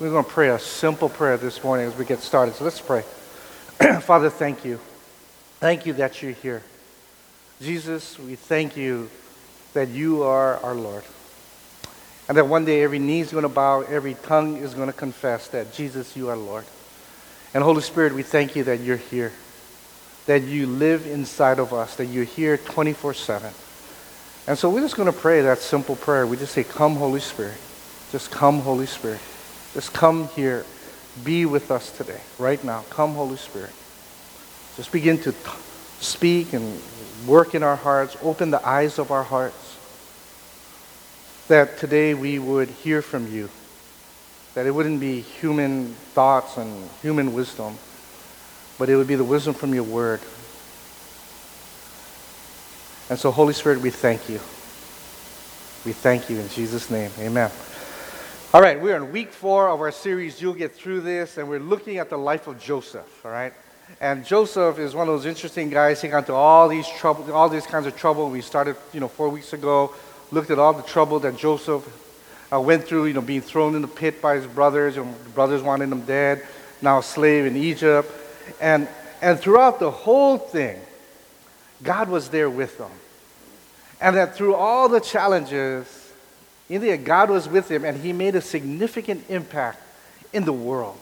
we're going to pray a simple prayer this morning as we get started. So let's pray. Father, thank you. Thank you that you're here. Jesus, we thank you that you are our Lord. And that one day every knee is going to bow, every tongue is going to confess that Jesus, you are Lord. And Holy Spirit, we thank you that you're here, that you live inside of us, that you're here 24 7. And so we're just going to pray that simple prayer. We just say, Come, Holy Spirit. Just come, Holy Spirit. Just come here. Be with us today, right now. Come, Holy Spirit. Just begin to t- speak and work in our hearts, open the eyes of our hearts. That today we would hear from you. That it wouldn't be human thoughts and human wisdom, but it would be the wisdom from your word. And so, Holy Spirit, we thank you. We thank you in Jesus' name. Amen. All right, we're in week four of our series, You'll Get Through This, and we're looking at the life of Joseph, all right? And Joseph is one of those interesting guys. He got into all these trouble, all these kinds of trouble. We started, you know, four weeks ago, looked at all the trouble that Joseph uh, went through, you know, being thrown in the pit by his brothers, and the brothers wanted him dead, now a slave in Egypt. And, and throughout the whole thing, God was there with them. And that through all the challenges, in the end, God was with him and he made a significant impact in the world.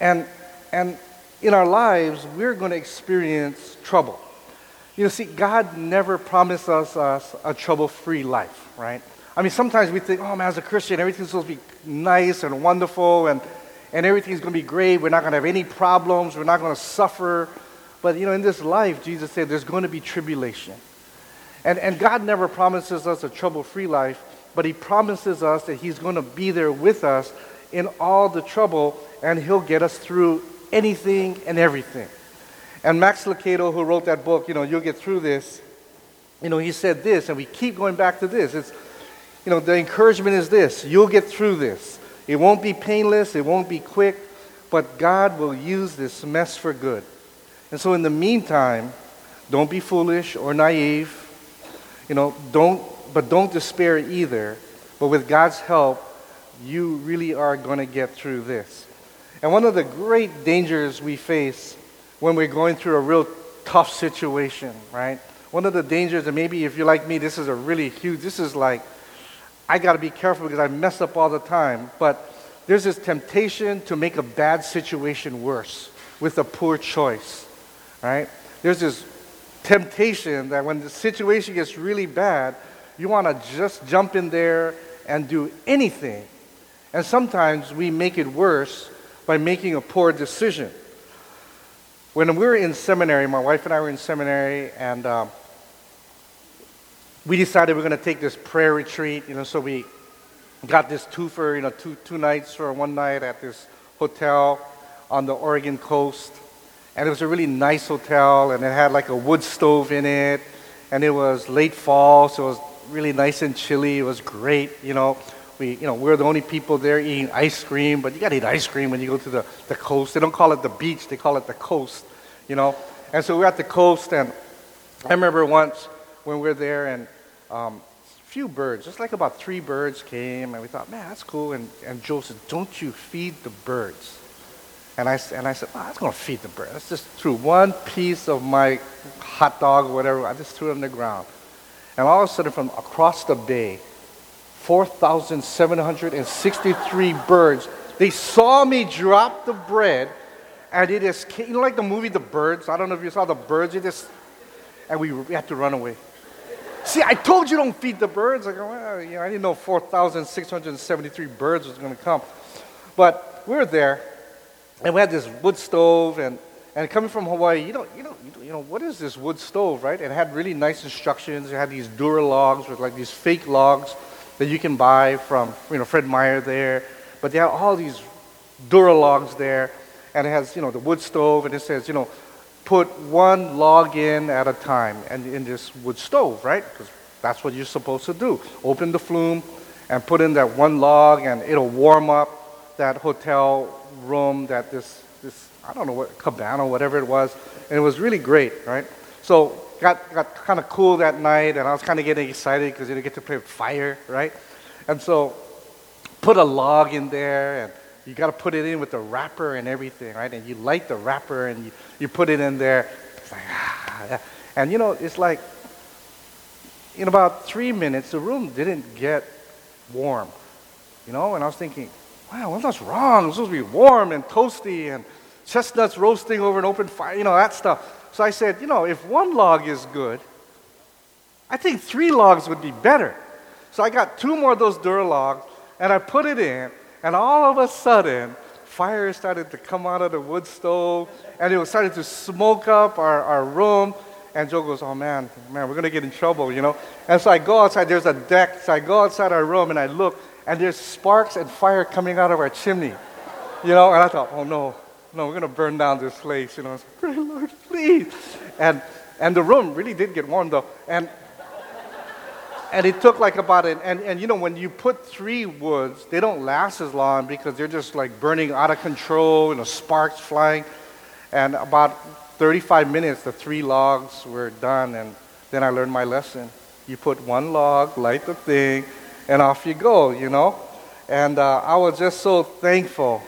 And, and in our lives, we're going to experience trouble. You know, see, God never promised us, us a trouble free life, right? I mean, sometimes we think, oh man, as a Christian, everything's supposed to be nice and wonderful and, and everything's going to be great. We're not going to have any problems. We're not going to suffer. But, you know, in this life, Jesus said there's going to be tribulation. And, and God never promises us a trouble free life, but He promises us that He's going to be there with us in all the trouble and He'll get us through anything and everything. And Max Lucado, who wrote that book, you know, You'll Get Through This, you know, he said this, and we keep going back to this. It's, you know, the encouragement is this you'll get through this. It won't be painless, it won't be quick, but God will use this mess for good. And so, in the meantime, don't be foolish or naive. You know, don't, but don't despair either. But with God's help, you really are going to get through this. And one of the great dangers we face when we're going through a real tough situation, right? One of the dangers, and maybe if you're like me, this is a really huge, this is like, I got to be careful because I mess up all the time. But there's this temptation to make a bad situation worse with a poor choice, right? There's this temptation that when the situation gets really bad, you want to just jump in there and do anything. And sometimes we make it worse by making a poor decision. When we were in seminary, my wife and I were in seminary, and um, we decided we are going to take this prayer retreat. You know, so we got this two for you know two two nights or one night at this hotel on the Oregon coast, and it was a really nice hotel, and it had like a wood stove in it, and it was late fall, so it was really nice and chilly. It was great, you know. We, you know, we're the only people there eating ice cream, but you gotta eat ice cream when you go to the, the coast. They don't call it the beach, they call it the coast, you know. And so we're at the coast, and I remember once when we were there, and um, a few birds, just like about three birds came, and we thought, man, that's cool. And, and Joe said, don't you feed the birds. And I, and I said, oh, I was going to feed the birds. I just threw one piece of my hot dog or whatever, I just threw it on the ground. And all of a sudden, from across the bay, 4,763 birds, they saw me drop the bread, and it is, you know, like the movie The Birds? I don't know if you saw The Birds, it just, and we, we had to run away. See, I told you don't feed the birds. I go, well, you know, I didn't know 4,673 birds was going to come. But we were there, and we had this wood stove, and, and coming from Hawaii, you know, you know, you know, what is this wood stove, right? It had really nice instructions. It had these Dura logs with like these fake logs that you can buy from, you know, Fred Meyer there. But they have all these Dura logs there, and it has, you know, the wood stove, and it says, you know, put one log in at a time and in this wood stove, right? Because that's what you're supposed to do. Open the flume and put in that one log, and it'll warm up that hotel room that this I don't know what, cabana, whatever it was. And it was really great, right? So got, got kind of cool that night, and I was kind of getting excited because you get to play with fire, right? And so put a log in there and you got to put it in with the wrapper and everything, right? And you light the wrapper and you, you put it in there. It's like, ah. And you know, it's like, in about three minutes, the room didn't get warm, you know? And I was thinking, wow, what's wrong? It's supposed to be warm and toasty and chestnuts roasting over an open fire, you know, that stuff. So I said, you know, if one log is good, I think three logs would be better. So I got two more of those Duralogs and I put it in, and all of a sudden, fire started to come out of the wood stove and it was starting to smoke up our, our room. And Joe goes, Oh man, man, we're to get in trouble, you know? And so I go outside, there's a deck. So I go outside our room and I look, and there's sparks and fire coming out of our chimney, you know? And I thought, Oh no, no, we're going to burn down this place, you know? Pray, Lord, please. And, and the room really did get warm though. And, and it took like about an, and, and you know, when you put three woods, they don't last as long because they're just like burning out of control, you know, sparks flying. And about 35 minutes, the three logs were done, and then I learned my lesson. You put one log, light the thing, and off you go, you know? And uh, I was just so thankful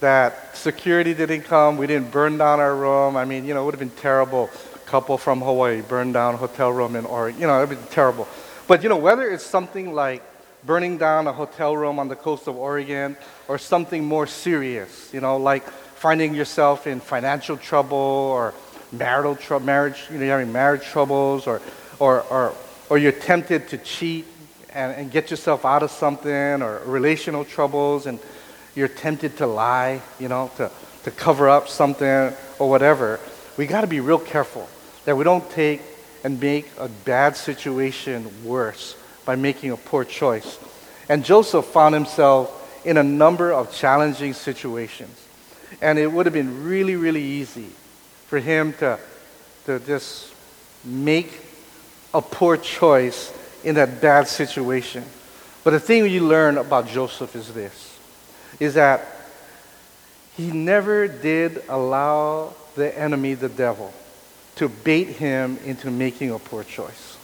that security didn't come. We didn't burn down our room. I mean, you know, it would have been terrible. Couple from Hawaii burned down hotel room in Oregon. You know, it would been terrible. But, you know, whether it's something like burning down a hotel room on the coast of Oregon or something more serious, you know, like finding yourself in financial trouble or marital trouble, marriage, you know, you're having marriage troubles or, or, or, or you're tempted to cheat and, and get yourself out of something or relational troubles and you're tempted to lie, you know, to, to cover up something or whatever, we got to be real careful that we don't take and make a bad situation worse by making a poor choice. And Joseph found himself in a number of challenging situations. And it would have been really, really easy for him to, to just make a poor choice in that bad situation. But the thing you learn about Joseph is this, is that he never did allow the enemy, the devil, to bait him into making a poor choice.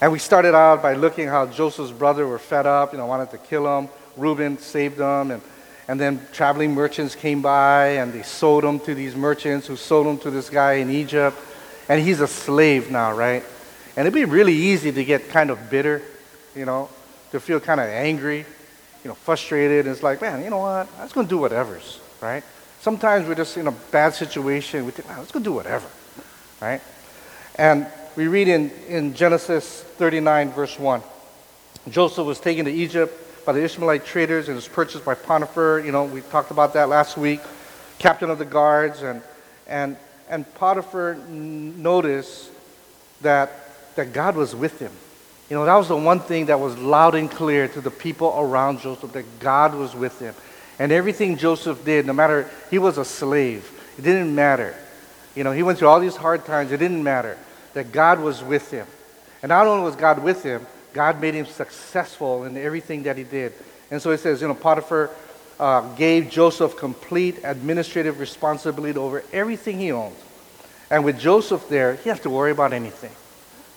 And we started out by looking how Joseph's brother were fed up, you know, wanted to kill him. Reuben saved them, and and then traveling merchants came by and they sold him to these merchants who sold him to this guy in Egypt. And he's a slave now, right? And it'd be really easy to get kind of bitter, you know, to feel kind of angry, you know, frustrated. And it's like, man, you know what? I'm just going to do whatever's, right? Sometimes we're just in a bad situation. We think, man, let's go do whatever, right? And we read in, in Genesis 39, verse 1 Joseph was taken to Egypt by the Ishmaelite traders and was purchased by Potiphar. You know, we talked about that last week. Captain of the guards. And, and, and Potiphar noticed that, that God was with him. You know, that was the one thing that was loud and clear to the people around Joseph that God was with him. And everything Joseph did, no matter, he was a slave, it didn't matter. You know, he went through all these hard times, it didn't matter. That God was with him. And not only was God with him, God made him successful in everything that he did. And so it says, you know, Potiphar uh, gave Joseph complete administrative responsibility over everything he owned. And with Joseph there, he has to worry about anything.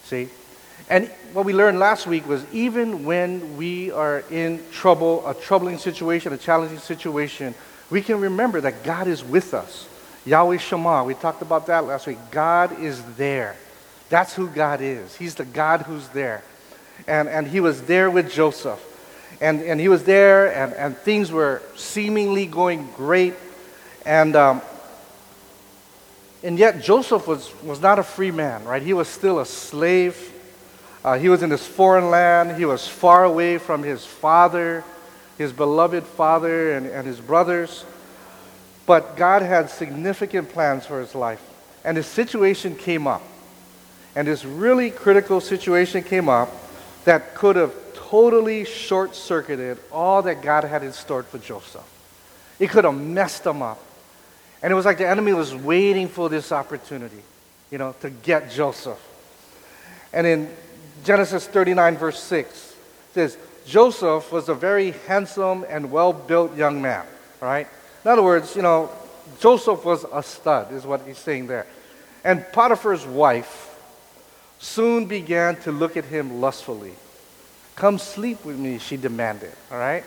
See? And what we learned last week was even when we are in trouble, a troubling situation, a challenging situation, we can remember that God is with us. Yahweh Shammah, we talked about that last week. God is there. That's who God is. He's the God who's there and, and he was there with Joseph. And, and he was there, and, and things were seemingly going great. And, um, and yet, Joseph was, was not a free man, right? He was still a slave. Uh, he was in this foreign land. He was far away from his father, his beloved father, and, and his brothers. But God had significant plans for his life. And his situation came up. And this really critical situation came up that could have totally short circuited all that God had in store for Joseph. It could have messed him up. And it was like the enemy was waiting for this opportunity, you know, to get Joseph. And in Genesis 39, verse 6, says, Joseph was a very handsome and well built young man, right? In other words, you know, Joseph was a stud, is what he's saying there. And Potiphar's wife, soon began to look at him lustfully. Come sleep with me, she demanded, all right?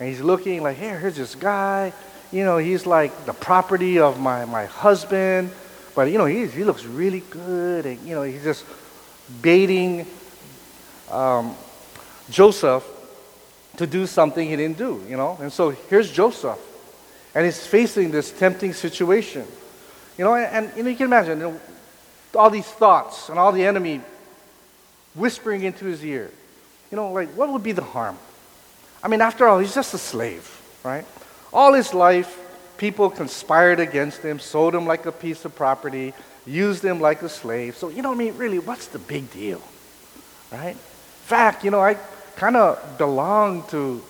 And he's looking like, hey, here's this guy. You know, he's like the property of my, my husband. But, you know, he, he looks really good. And, you know, he's just baiting um, Joseph to do something he didn't do, you know. And so here's Joseph. And he's facing this tempting situation. You know, and, and you, know, you can imagine you know, all these thoughts and all the enemy whispering into his ear. You know, like, what would be the harm? I mean, after all, he's just a slave, right? All his life, people conspired against him, sold him like a piece of property, used him like a slave. So, you know, I mean, really, what's the big deal, right? Fact, you know, I kind of belong to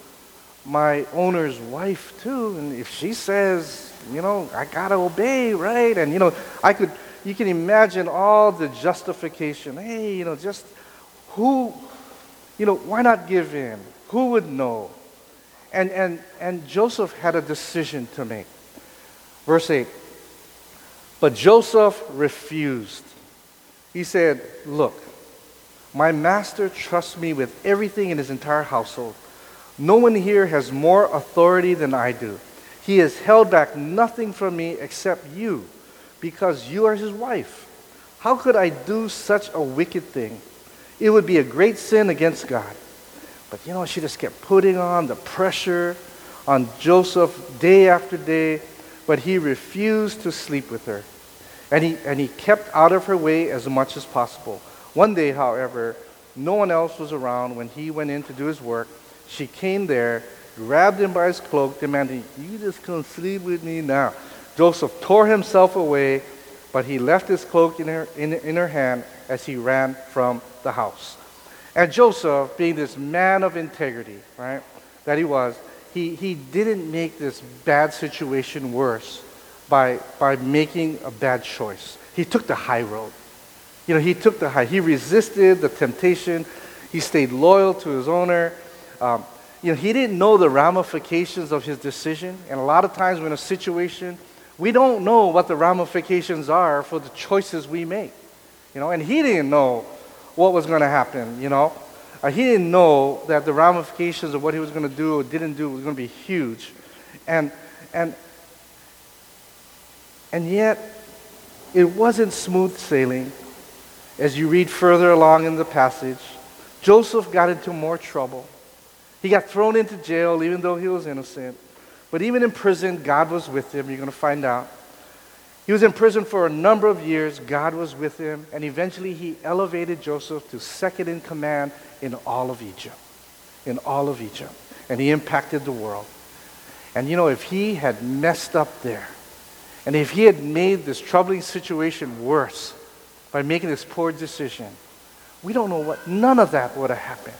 my owner's wife too, and if she says, you know, I gotta obey, right? And you know, I could, you can imagine all the justification. Hey, you know, just who, you know, why not give in? Who would know? And, and, and Joseph had a decision to make. Verse 8. But Joseph refused. He said, Look, my master trusts me with everything in his entire household. No one here has more authority than I do. He has held back nothing from me except you, because you are his wife. How could I do such a wicked thing? It would be a great sin against God. But you know, she just kept putting on the pressure on Joseph day after day, but he refused to sleep with her. And he, and he kept out of her way as much as possible. One day, however, no one else was around when he went in to do his work. She came there, grabbed him by his cloak, demanding, You just come sleep with me now. Joseph tore himself away, but he left his cloak in her, in, in her hand as he ran from the house. And Joseph, being this man of integrity, right, that he was, he, he didn't make this bad situation worse by, by making a bad choice. He took the high road. You know, he took the high. He resisted the temptation. He stayed loyal to his owner. Um, you know, he didn't know the ramifications of his decision. And a lot of times, when a situation, we don't know what the ramifications are for the choices we make. You know, and he didn't know what was going to happen. You know, uh, he didn't know that the ramifications of what he was going to do or didn't do was going to be huge, and and and yet, it wasn't smooth sailing. As you read further along in the passage, Joseph got into more trouble. He got thrown into jail even though he was innocent. But even in prison, God was with him. You're going to find out. He was in prison for a number of years. God was with him. And eventually, he elevated Joseph to second in command in all of Egypt. In all of Egypt. And he impacted the world. And you know, if he had messed up there, and if he had made this troubling situation worse by making this poor decision, we don't know what, none of that would have happened.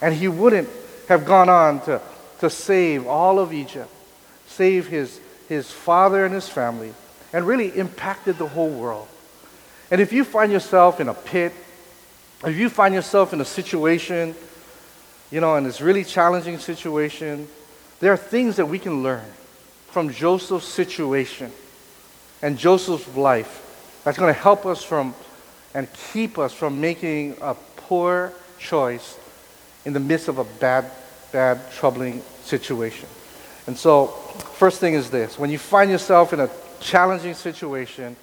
And he wouldn't have gone on to, to save all of Egypt, save his, his father and his family, and really impacted the whole world. And if you find yourself in a pit, if you find yourself in a situation, you know, in this really challenging situation, there are things that we can learn from Joseph's situation and Joseph's life that's going to help us from and keep us from making a poor choice in the midst of a bad, bad, troubling situation. And so, first thing is this when you find yourself in a challenging situation,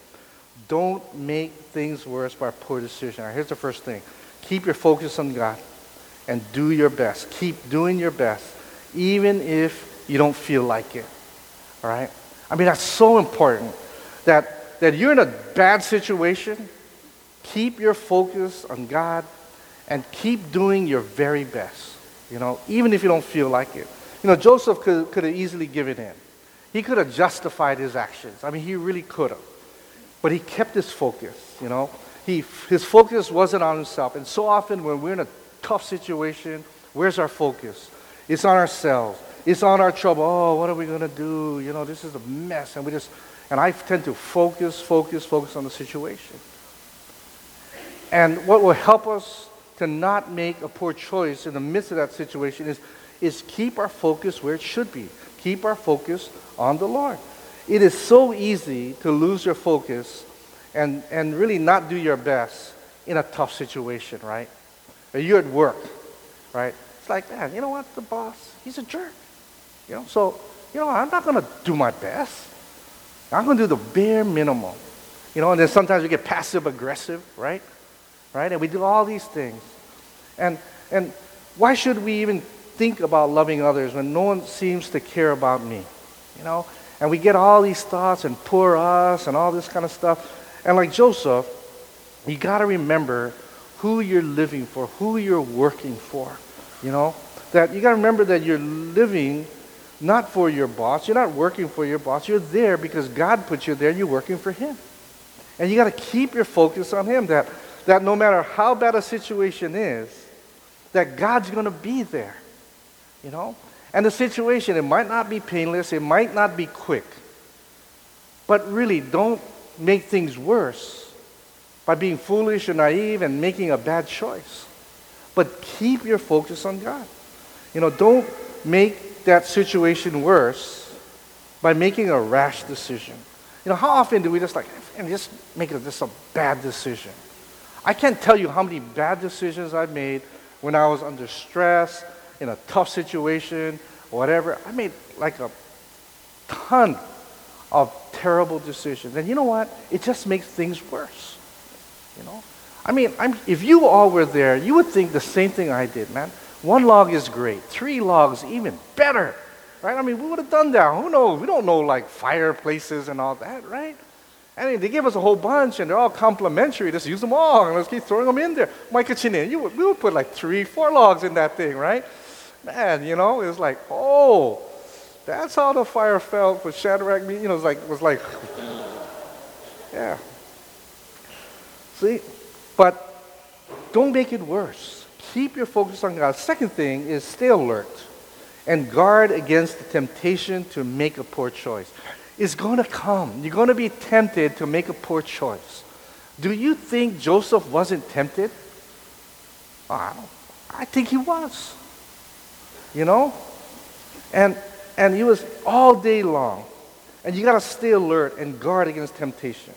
don't make things worse by poor decision. Right, here's the first thing keep your focus on God and do your best. Keep doing your best, even if you don't feel like it. All right? I mean, that's so important that, that you're in a bad situation. Keep your focus on God and keep doing your very best, you know, even if you don't feel like it. You know, Joseph could, could have easily given in. He could have justified his actions. I mean, he really could have. But he kept his focus, you know. He, his focus wasn't on himself. And so often when we're in a tough situation, where's our focus? It's on ourselves. It's on our trouble. Oh, what are we going to do? You know, this is a mess. And we just, and I tend to focus, focus, focus on the situation. And what will help us to not make a poor choice in the midst of that situation is, is keep our focus where it should be. Keep our focus on the Lord. It is so easy to lose your focus and, and really not do your best in a tough situation, right? Or you're at work, right? It's like, man, you know what? The boss, he's a jerk. You know, so, you know, I'm not going to do my best. I'm going to do the bare minimum. You know, and then sometimes we get passive aggressive, right? Right? And we do all these things. And, and why should we even think about loving others when no one seems to care about me? You know? And we get all these thoughts and poor us and all this kind of stuff. And like Joseph, you got to remember who you're living for, who you're working for. You know? That you got to remember that you're living not for your boss. You're not working for your boss. You're there because God put you there. You're working for Him. And you got to keep your focus on Him. That, that no matter how bad a situation is, that God's going to be there. You know? And the situation, it might not be painless, it might not be quick. But really, don't make things worse by being foolish or naive and making a bad choice. But keep your focus on God. You know, don't make that situation worse by making a rash decision. You know, how often do we just like, and just make it just a bad decision? I can't tell you how many bad decisions I've made when I was under stress, in a tough situation, whatever. I made like a ton of terrible decisions. And you know what? It just makes things worse. You know? I mean, I'm, if you all were there, you would think the same thing I did, man. One log is great. Three logs, even better. Right? I mean, we would have done that. Who knows? We don't know like fireplaces and all that, right? Mean, they give us a whole bunch and they're all complimentary. Just use them all and let's keep throwing them in there. Mike Chinin, you would, we would put like three, four logs in that thing, right? Man, you know, it was like, oh, that's how the fire felt for Shadrach. You know, it was like, was like, yeah. See, but don't make it worse. Keep your focus on God. Second thing is stay alert and guard against the temptation to make a poor choice. It's going to come. You're going to be tempted to make a poor choice. Do you think Joseph wasn't tempted? Oh, I think he was. You know? And and he was all day long. And you got to stay alert and guard against temptation.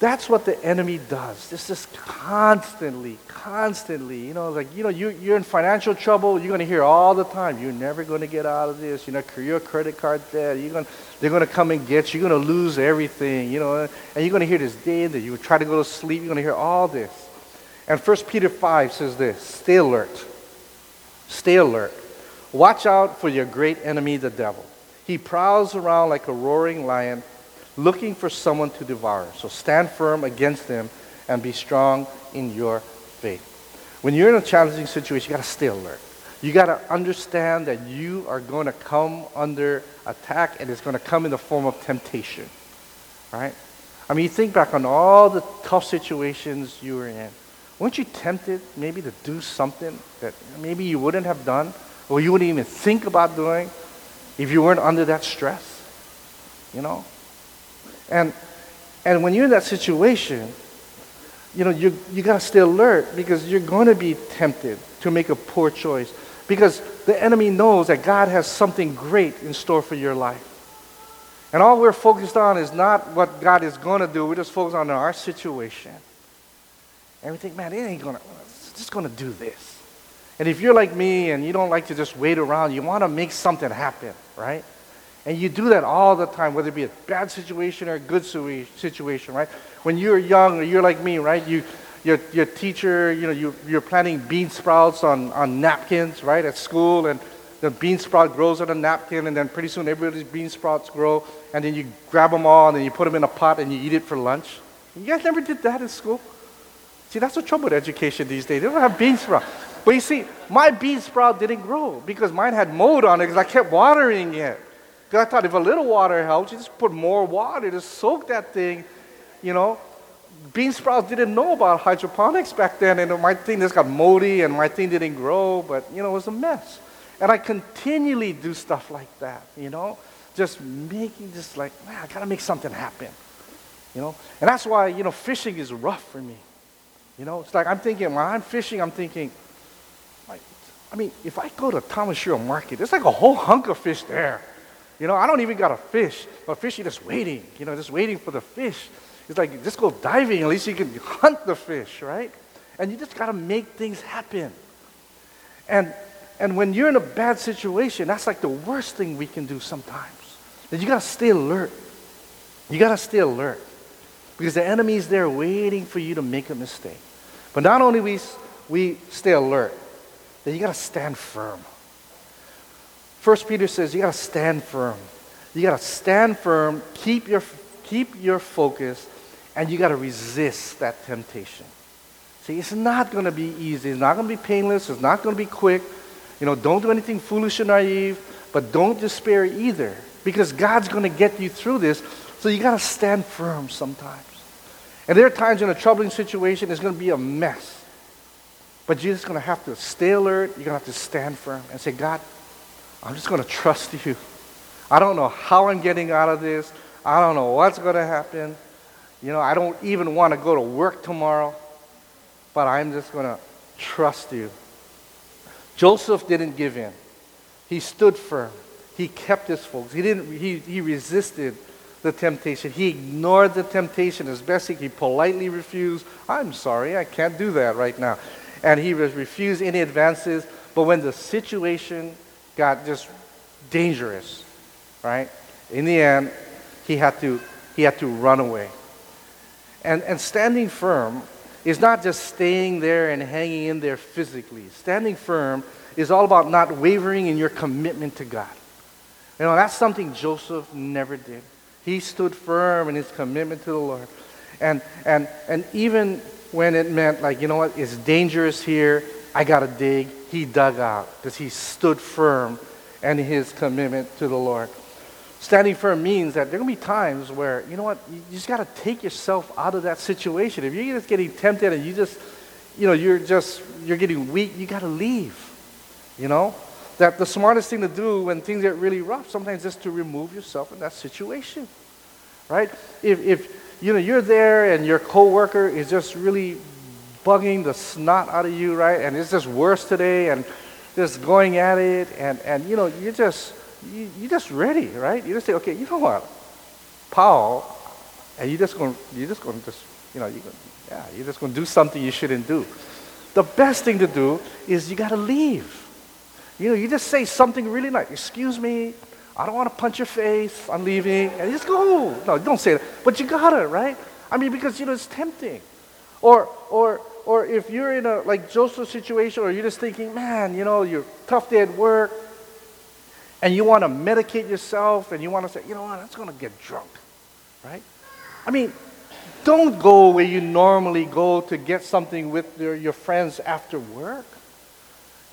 That's what the enemy does. This is constantly, constantly. You know, like, you know, you, you're in financial trouble. You're going to hear all the time, you're never going to get out of this. You know, your credit card debt. You're going, they're going to come and get you. You're going to lose everything. You know, and you're going to hear this day that you try to go to sleep. You're going to hear all this. And 1 Peter 5 says this Stay alert. Stay alert. Watch out for your great enemy, the devil. He prowls around like a roaring lion looking for someone to devour. So stand firm against them and be strong in your faith. When you're in a challenging situation, you got to stay alert. You got to understand that you are going to come under attack and it's going to come in the form of temptation. Right? I mean, you think back on all the tough situations you were in. Weren't you tempted maybe to do something that maybe you wouldn't have done or you wouldn't even think about doing if you weren't under that stress? You know? And, and when you're in that situation, you know, you, you got to stay alert because you're going to be tempted to make a poor choice because the enemy knows that God has something great in store for your life. And all we're focused on is not what God is going to do, we're just focused on our situation. And we think, man, it ain't going to, it's just going to do this. And if you're like me and you don't like to just wait around, you want to make something happen, right? And you do that all the time, whether it be a bad situation or a good situation, right? When you're young or you're like me, right? You, your, your teacher, you know, you, you're planting bean sprouts on, on napkins, right, at school, and the bean sprout grows on a napkin, and then pretty soon everybody's bean sprouts grow, and then you grab them all, and then you put them in a pot, and you eat it for lunch. You guys never did that in school? See, that's the trouble with education these days. They don't have bean sprouts. But you see, my bean sprout didn't grow because mine had mold on it because I kept watering it. Because I thought if a little water helps, you just put more water to soak that thing, you know. Bean sprouts didn't know about hydroponics back then, and my thing just got moldy and my thing didn't grow, but, you know, it was a mess. And I continually do stuff like that, you know, just making just like, man, I gotta make something happen, you know. And that's why, you know, fishing is rough for me. You know, it's like I'm thinking, when I'm fishing, I'm thinking, like, I mean, if I go to Thomas Tamashiro Market, there's like a whole hunk of fish there. You know, I don't even got a fish, but fish, just waiting, you know, just waiting for the fish. It's like, just go diving, at least you can hunt the fish, right? And you just got to make things happen. And, and when you're in a bad situation, that's like the worst thing we can do sometimes. That you got to stay alert. You got to stay alert. Because the enemy is there waiting for you to make a mistake. But not only we, we stay alert, then you got to stand firm. First Peter says you got to stand firm. You got to stand firm, keep your, keep your focus, and you got to resist that temptation. See, it's not going to be easy. It's not going to be painless. It's not going to be quick. You know, don't do anything foolish or naive, but don't despair either because God's going to get you through this. So you got to stand firm sometimes. And there are times in a troubling situation it's going to be a mess. But you're just going to have to stay alert. You're going to have to stand firm and say, God, I'm just going to trust you. I don't know how I'm getting out of this. I don't know what's going to happen. You know, I don't even want to go to work tomorrow, but I'm just going to trust you. Joseph didn't give in. He stood firm. He kept his focus. He didn't he, he resisted the temptation. He ignored the temptation as best he could. He politely refused. I'm sorry, I can't do that right now. And he refused any advances. But when the situation got just dangerous, right? In the end, he had to, he had to run away. And, and standing firm is not just staying there and hanging in there physically. Standing firm is all about not wavering in your commitment to God. You know, that's something Joseph never did. He stood firm in his commitment to the Lord. And, and, and even when it meant, like, you know what, it's dangerous here, I got to dig, he dug out because he stood firm in his commitment to the Lord. Standing firm means that there are going to be times where, you know what, you just got to take yourself out of that situation. If you're just getting tempted and you just, you know, you're just, you're getting weak, you got to leave. You know? That the smartest thing to do when things get really rough sometimes is to remove yourself in that situation. Right? If, if you know, you're there and your coworker is just really bugging the snot out of you, right? And it's just worse today and just going at it and, and you know, you're just you, you're just ready, right? You just say, okay, you know what, Paul, and you're just gonna you're just going to just, you know, you're going, yeah, you're just going to do something you shouldn't do. The best thing to do is you got to leave. You know, you just say something really nice. Excuse me, I don't want to punch your face. I'm leaving, and you just go. No, don't say that. But you got to, right? I mean, because you know it's tempting. Or, or, or if you're in a like Joseph situation, or you're just thinking, man, you know, you're tough day at work and you want to medicate yourself and you want to say, you know what, I'm just going to get drunk, right? I mean, don't go where you normally go to get something with your, your friends after work.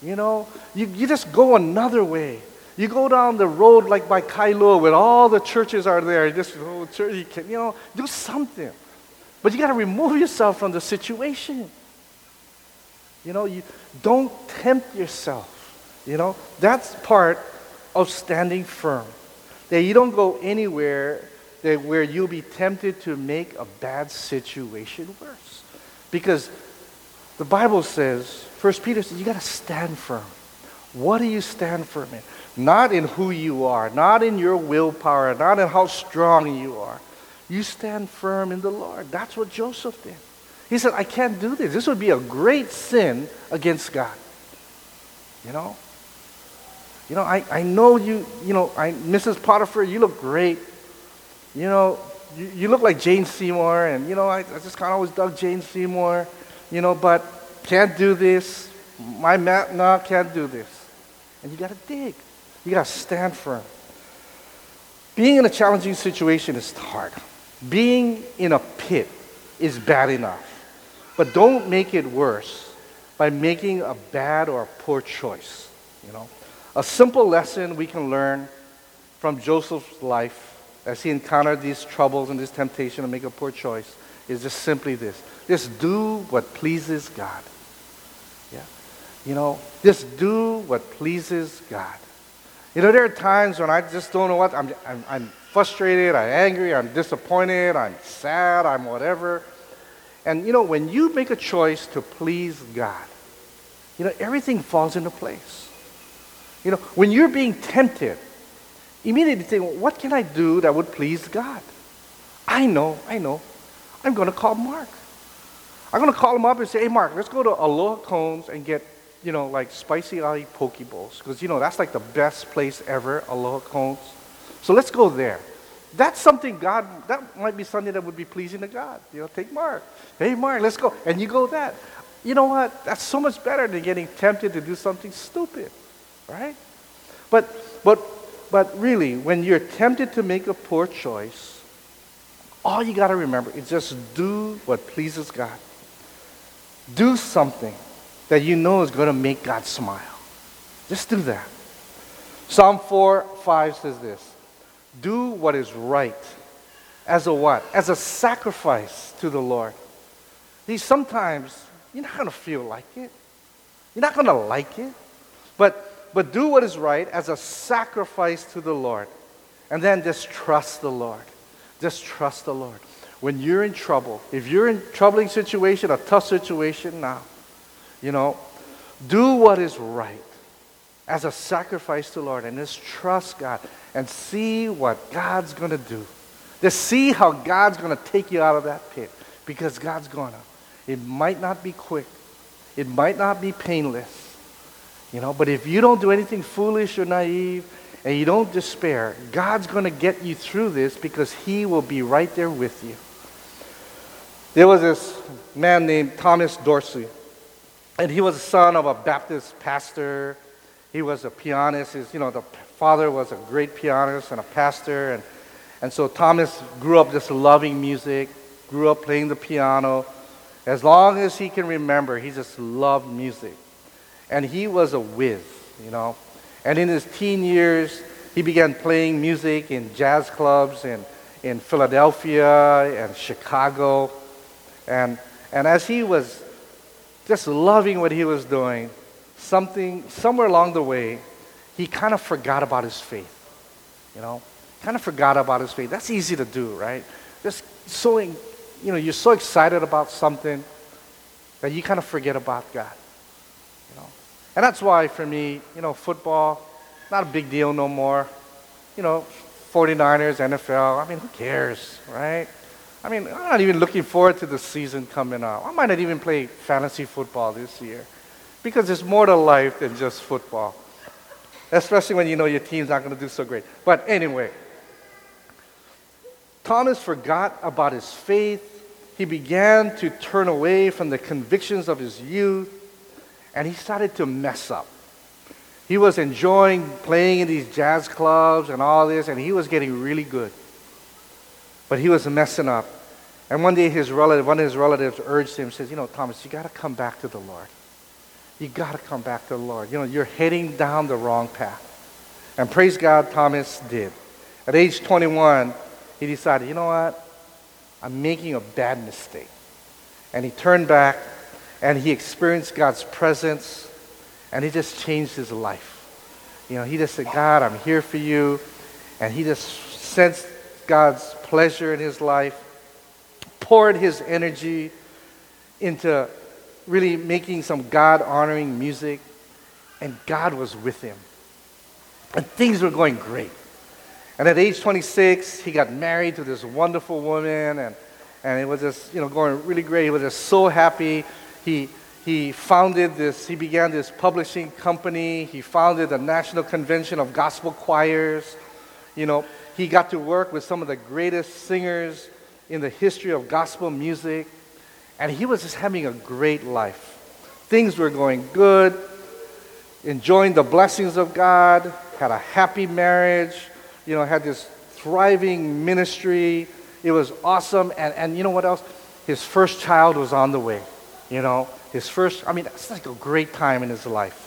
You know, you, you just go another way. You go down the road like by Kailua where all the churches are there. Just oh, church, you, can, you know, do something. But you got to remove yourself from the situation. You know, you don't tempt yourself. You know, that's part of standing firm. That you don't go anywhere that where you'll be tempted to make a bad situation worse. Because the Bible says, First Peter says, you got to stand firm. What do you stand firm in? Not in who you are, not in your willpower, not in how strong you are. You stand firm in the Lord. That's what Joseph did. He said, I can't do this. This would be a great sin against God. You know? You know, I, I know you, you know, I, Mrs. Potiphar, you look great. You know, you, you look like Jane Seymour, and, you know, I, I just kind of always dug Jane Seymour, you know, but can't do this. My map, no, can't do this. And you got to dig. You got to stand firm. Being in a challenging situation is hard. Being in a pit is bad enough. But don't make it worse by making a bad or a poor choice, you know. A simple lesson we can learn from Joseph's life as he encountered these troubles and this temptation to make a poor choice is just simply this. Just do what pleases God. Yeah. You know, just do what pleases God. You know, there are times when I just don't know what, I'm, I'm, I'm frustrated, I'm angry, I'm disappointed, I'm sad, I'm whatever. And you know, when you make a choice to please God, you know, everything falls into place. You know, when you're being tempted, immediately think, what can I do that would please God? I know, I know. I'm going to call Mark. I'm going to call him up and say, hey, Mark, let's go to Aloha Cones and get, you know, like spicy ahi poke bowls, because, you know, that's like the best place ever, Aloha Cones. So let's go there. That's something God, that might be something that would be pleasing to God. You know, take Mark. Hey, Mark, let's go. And you go that. You know what? That's so much better than getting tempted to do something stupid, right? But, but, but really, when you're tempted to make a poor choice, all you got to remember is just do what pleases God. Do something that you know is going to make God smile. Just do that. Psalm 4 5 says this Do what is right as a what? As a sacrifice to the Lord. See, sometimes you're not going to feel like it. You're not going to like it. But, but do what is right as a sacrifice to the Lord. And then just trust the Lord. Just trust the Lord. When you're in trouble, if you're in troubling situation, a tough situation now, you know, do what is right as a sacrifice to the Lord and just trust God and see what God's going to do. Just see how God's going to take you out of that pit because God's going to. It might not be quick. It might not be painless. You know, but if you don't do anything foolish or naive and you don't despair, God's going to get you through this because he will be right there with you. There was this man named Thomas Dorsey. And he was the son of a Baptist pastor. He was a pianist. His, you know, the father was a great pianist and a pastor. And, and so Thomas grew up just loving music, grew up playing the piano. As long as he can remember, he just loved music. And he was a whiz, you know. And in his teen years, he began playing music in jazz clubs in, in Philadelphia and Chicago. And, and as he was just loving what he was doing, something, somewhere along the way, he kind of forgot about his faith. You know, kind of forgot about his faith. That's easy to do, right? Just so, you know, you're so excited about something that you kind of forget about God. You know, and that's why for me, you know, football, not a big deal no more. You know, 49ers, NFL, I mean, who cares, right? I mean, I'm not even looking forward to the season coming up. I might not even play fantasy football this year because there's more to life than just football, especially when you know your team's not going to do so great. But anyway, Thomas forgot about his faith. He began to turn away from the convictions of his youth, and he started to mess up. He was enjoying playing in these jazz clubs and all this, and he was getting really good. But he was messing up. And one day his relative, one of his relatives urged him, says, you know, Thomas, you got to come back to the Lord. You got to come back to the Lord. You know, you're heading down the wrong path. And praise God, Thomas did. At age 21, he decided, you know what? I'm making a bad mistake. And he turned back and he experienced God's presence and he just changed his life. You know, he just said, God, I'm here for you. And he just sensed God's pleasure in his life, poured his energy into really making some God honoring music, and God was with him. And things were going great. And at age 26, he got married to this wonderful woman, and, and it was just, you know, going really great. He was just so happy. He, he founded this, he began this publishing company. He founded the National Convention of Gospel Choirs. You know, he got to work with some of the greatest singers in the history of gospel music, and he was just having a great life. Things were going good, enjoying the blessings of God, had a happy marriage, you know, had this thriving ministry. It was awesome. And, and you know what else? His first child was on the way. You know, his first, I mean, that's like a great time in his life.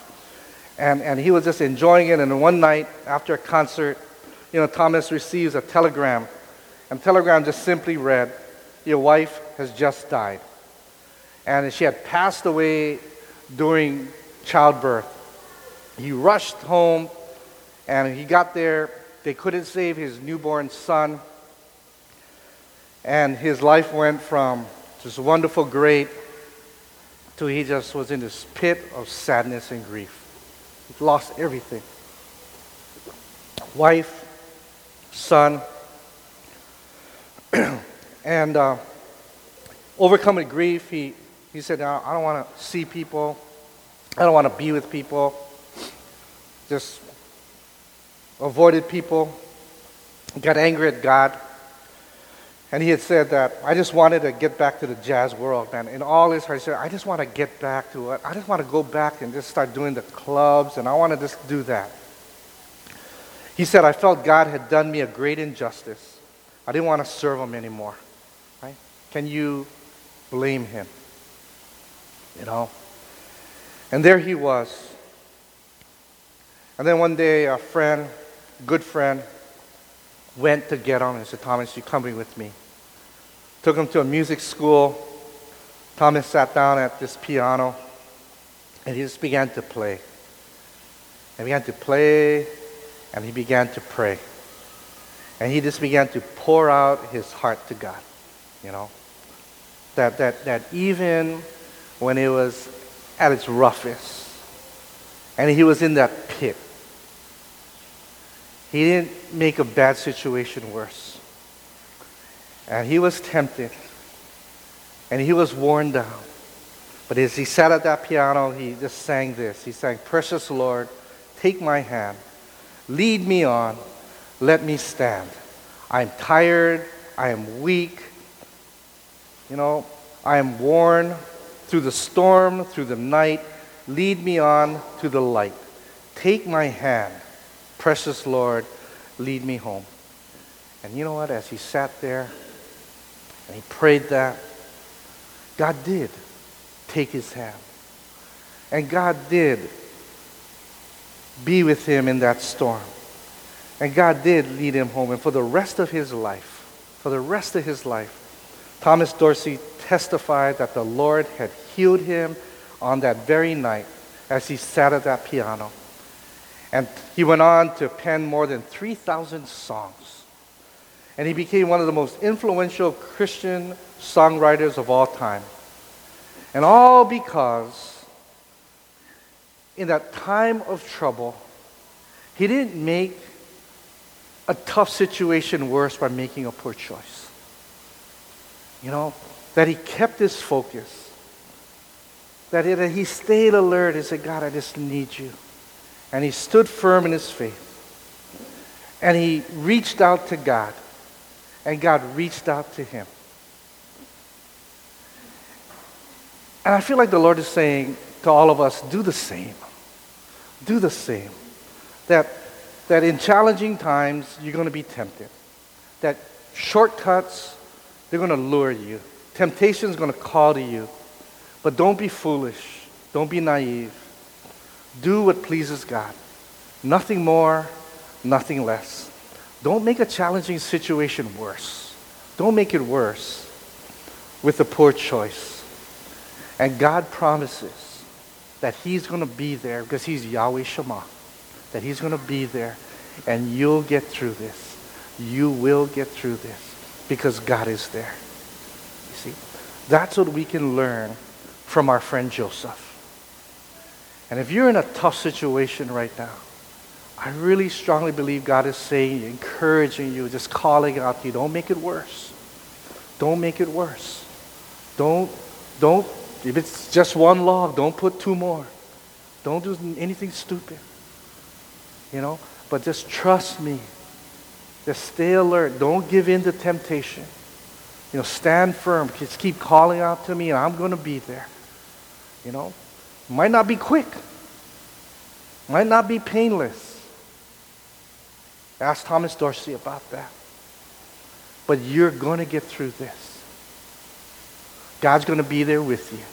And, and he was just enjoying it. And one night after a concert, you know, Thomas receives a telegram. And telegram just simply read, Your wife has just died. And she had passed away during childbirth. He rushed home and he got there. They couldn't save his newborn son. And his life went from just wonderful, great, to he just was in this pit of sadness and grief. He lost everything wife, son. and uh, overcoming grief, he, he said, I don't want to see people. I don't want to be with people. Just avoided people. Got angry at God. And he had said that I just wanted to get back to the jazz world, man. In all his heart, he said, I just want to get back to it. I just want to go back and just start doing the clubs, and I want to just do that. He said, I felt God had done me a great injustice. I didn't want to serve him anymore. Right? Can you blame him? You know? And there he was. And then one day, a friend, good friend, went to get him and said, Thomas, you coming with me? Took him to a music school. Thomas sat down at this piano and he just began to play. And began to play and he began to pray. And he just began to pour out his heart to God, you know. That, that, that even when it was at its roughest, and he was in that pit, he didn't make a bad situation worse. And he was tempted. And he was worn down. But as he sat at that piano, he just sang this. He sang, Precious Lord, take my hand, lead me on, let me stand. I'm tired, I am weak, you know, I am worn through the storm, through the night. Lead me on to the light. Take my hand, Precious Lord, lead me home. And you know what? As he sat there and he prayed that, God did take his hand. And God did be with him in that storm. And God did lead him home. And for the rest of his life, for the rest of his life, Thomas Dorsey testified that the Lord had healed him on that very night as he sat at that piano. And he went on to pen more than 3,000 songs. And he became one of the most influential Christian songwriters of all time. And all because in that time of trouble, he didn't make a tough situation worse by making a poor choice. You know, that he kept his focus, that he, that he stayed alert and said, God, I just need you. And he stood firm in his faith. And he reached out to God. And God reached out to him. And I feel like the Lord is saying to all of us do the same. Do the same. That, that in challenging times, you're going to be tempted. That shortcuts, they're going to lure you. Temptation is going to call to you. But don't be foolish. Don't be naive. Do what pleases God. Nothing more, nothing less. Don't make a challenging situation worse. Don't make it worse with a poor choice. And God promises that He's going to be there because He's Yahweh Shammah, that He's going to be there and you'll get through this. You will get through this because God is there. You see, that's what we can learn from our friend Joseph. And if you're in a tough situation right now, I really strongly believe God is saying, encouraging you, just calling out to you, don't make it worse. Don't make it worse. Don't, don't, if it's just one log, don't put two more. Don't do anything stupid. You know, but just trust me. Just stay alert. Don't give in to temptation. You know, stand firm. Just keep calling out to me, and I'm going to be there. You know, might not be quick, might not be painless. Ask Thomas Dorsey about that. But you're going to get through this. God's going to be there with you.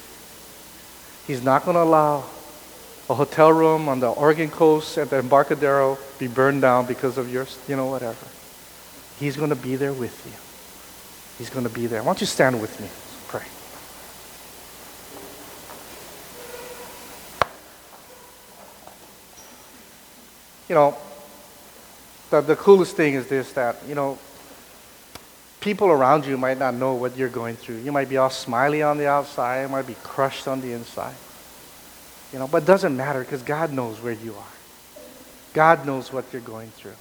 He's not going to allow a hotel room on the Oregon coast at the Embarcadero be burned down because of your, you know, whatever. He's going to be there with you. He's going to be there. Why don't you stand with me? Pray. You know, the, the coolest thing is this that, you know, people around you might not know what you're going through. You might be all smiley on the outside, you might be crushed on the inside. You know, but it doesn't matter because God knows where you are. God knows what you're going through.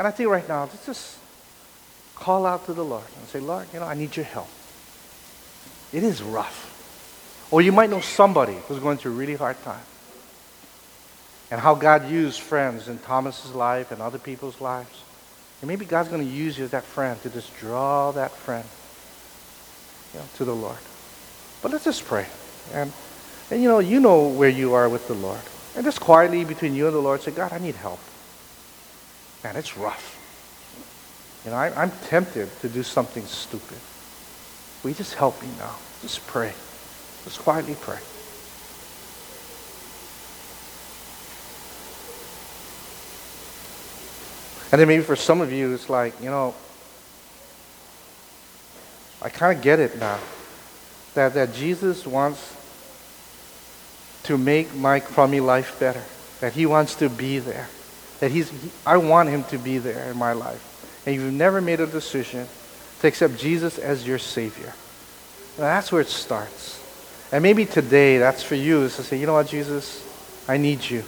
And I think right now, let's just call out to the Lord and say, Lord, you know, I need your help. It is rough. Or you might know somebody who's going through a really hard time. And how God used friends in Thomas's life and other people's lives. And maybe God's going to use you as that friend to just draw that friend you know, to the Lord. But let's just pray. And, and you know, you know where you are with the Lord. And just quietly between you and the Lord say, God, I need help. Man, it's rough. You know, I, I'm tempted to do something stupid. We just help me now? Just pray. Just quietly pray. And then maybe for some of you, it's like, you know, I kind of get it now. That, that Jesus wants to make my crummy life better. That he wants to be there. That he's, I want him to be there in my life. And you've never made a decision to accept Jesus as your Savior. that's where it starts. And maybe today, that's for you, is to say, you know what, Jesus, I need you.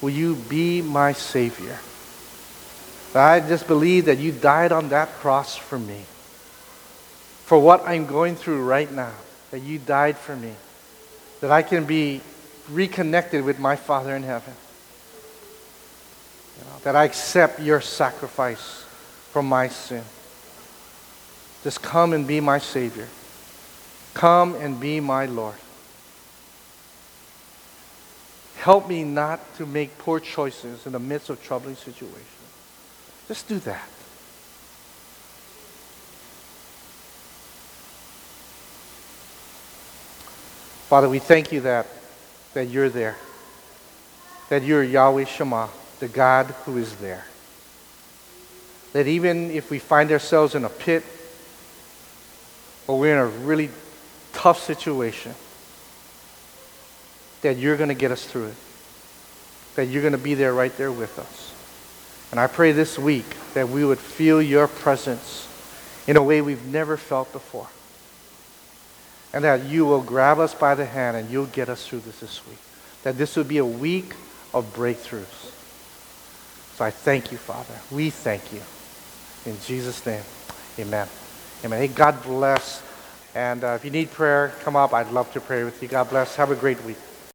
Will you be my Savior? I just believe that you died on that cross for me. For what I'm going through right now, that you died for me. That I can be reconnected with my Father in heaven. That I accept your sacrifice for my sin. Just come and be my Savior. Come and be my Lord. Help me not to make poor choices in the midst of troubling situations. Just do that. Father, we thank you that, that you're there, that you're Yahweh Shammah, the God who is there. That even if we find ourselves in a pit or we're in a really tough situation, that you're going to get us through it. That you're going to be there right there with us. And I pray this week that we would feel your presence in a way we've never felt before. And that you will grab us by the hand and you'll get us through this this week. That this would be a week of breakthroughs. So I thank you, Father. We thank you. In Jesus' name, amen. Amen. Hey, God bless. And uh, if you need prayer, come up. I'd love to pray with you. God bless. Have a great week.